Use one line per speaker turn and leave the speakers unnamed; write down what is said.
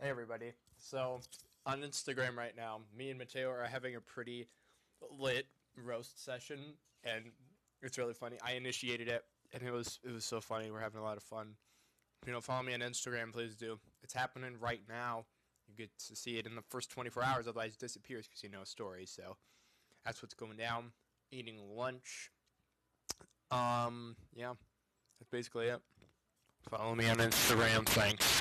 Hey everybody. So on Instagram right now, me and Mateo are having a pretty lit roast session and it's really funny. I initiated it and it was it was so funny. We're having a lot of fun. If you know, follow me on Instagram, please do. It's happening right now. You get to see it in the first 24 hours, otherwise it disappears because you know stories. So that's what's going down. Eating lunch. Um, yeah. That's basically it. Follow me on Instagram. Thanks.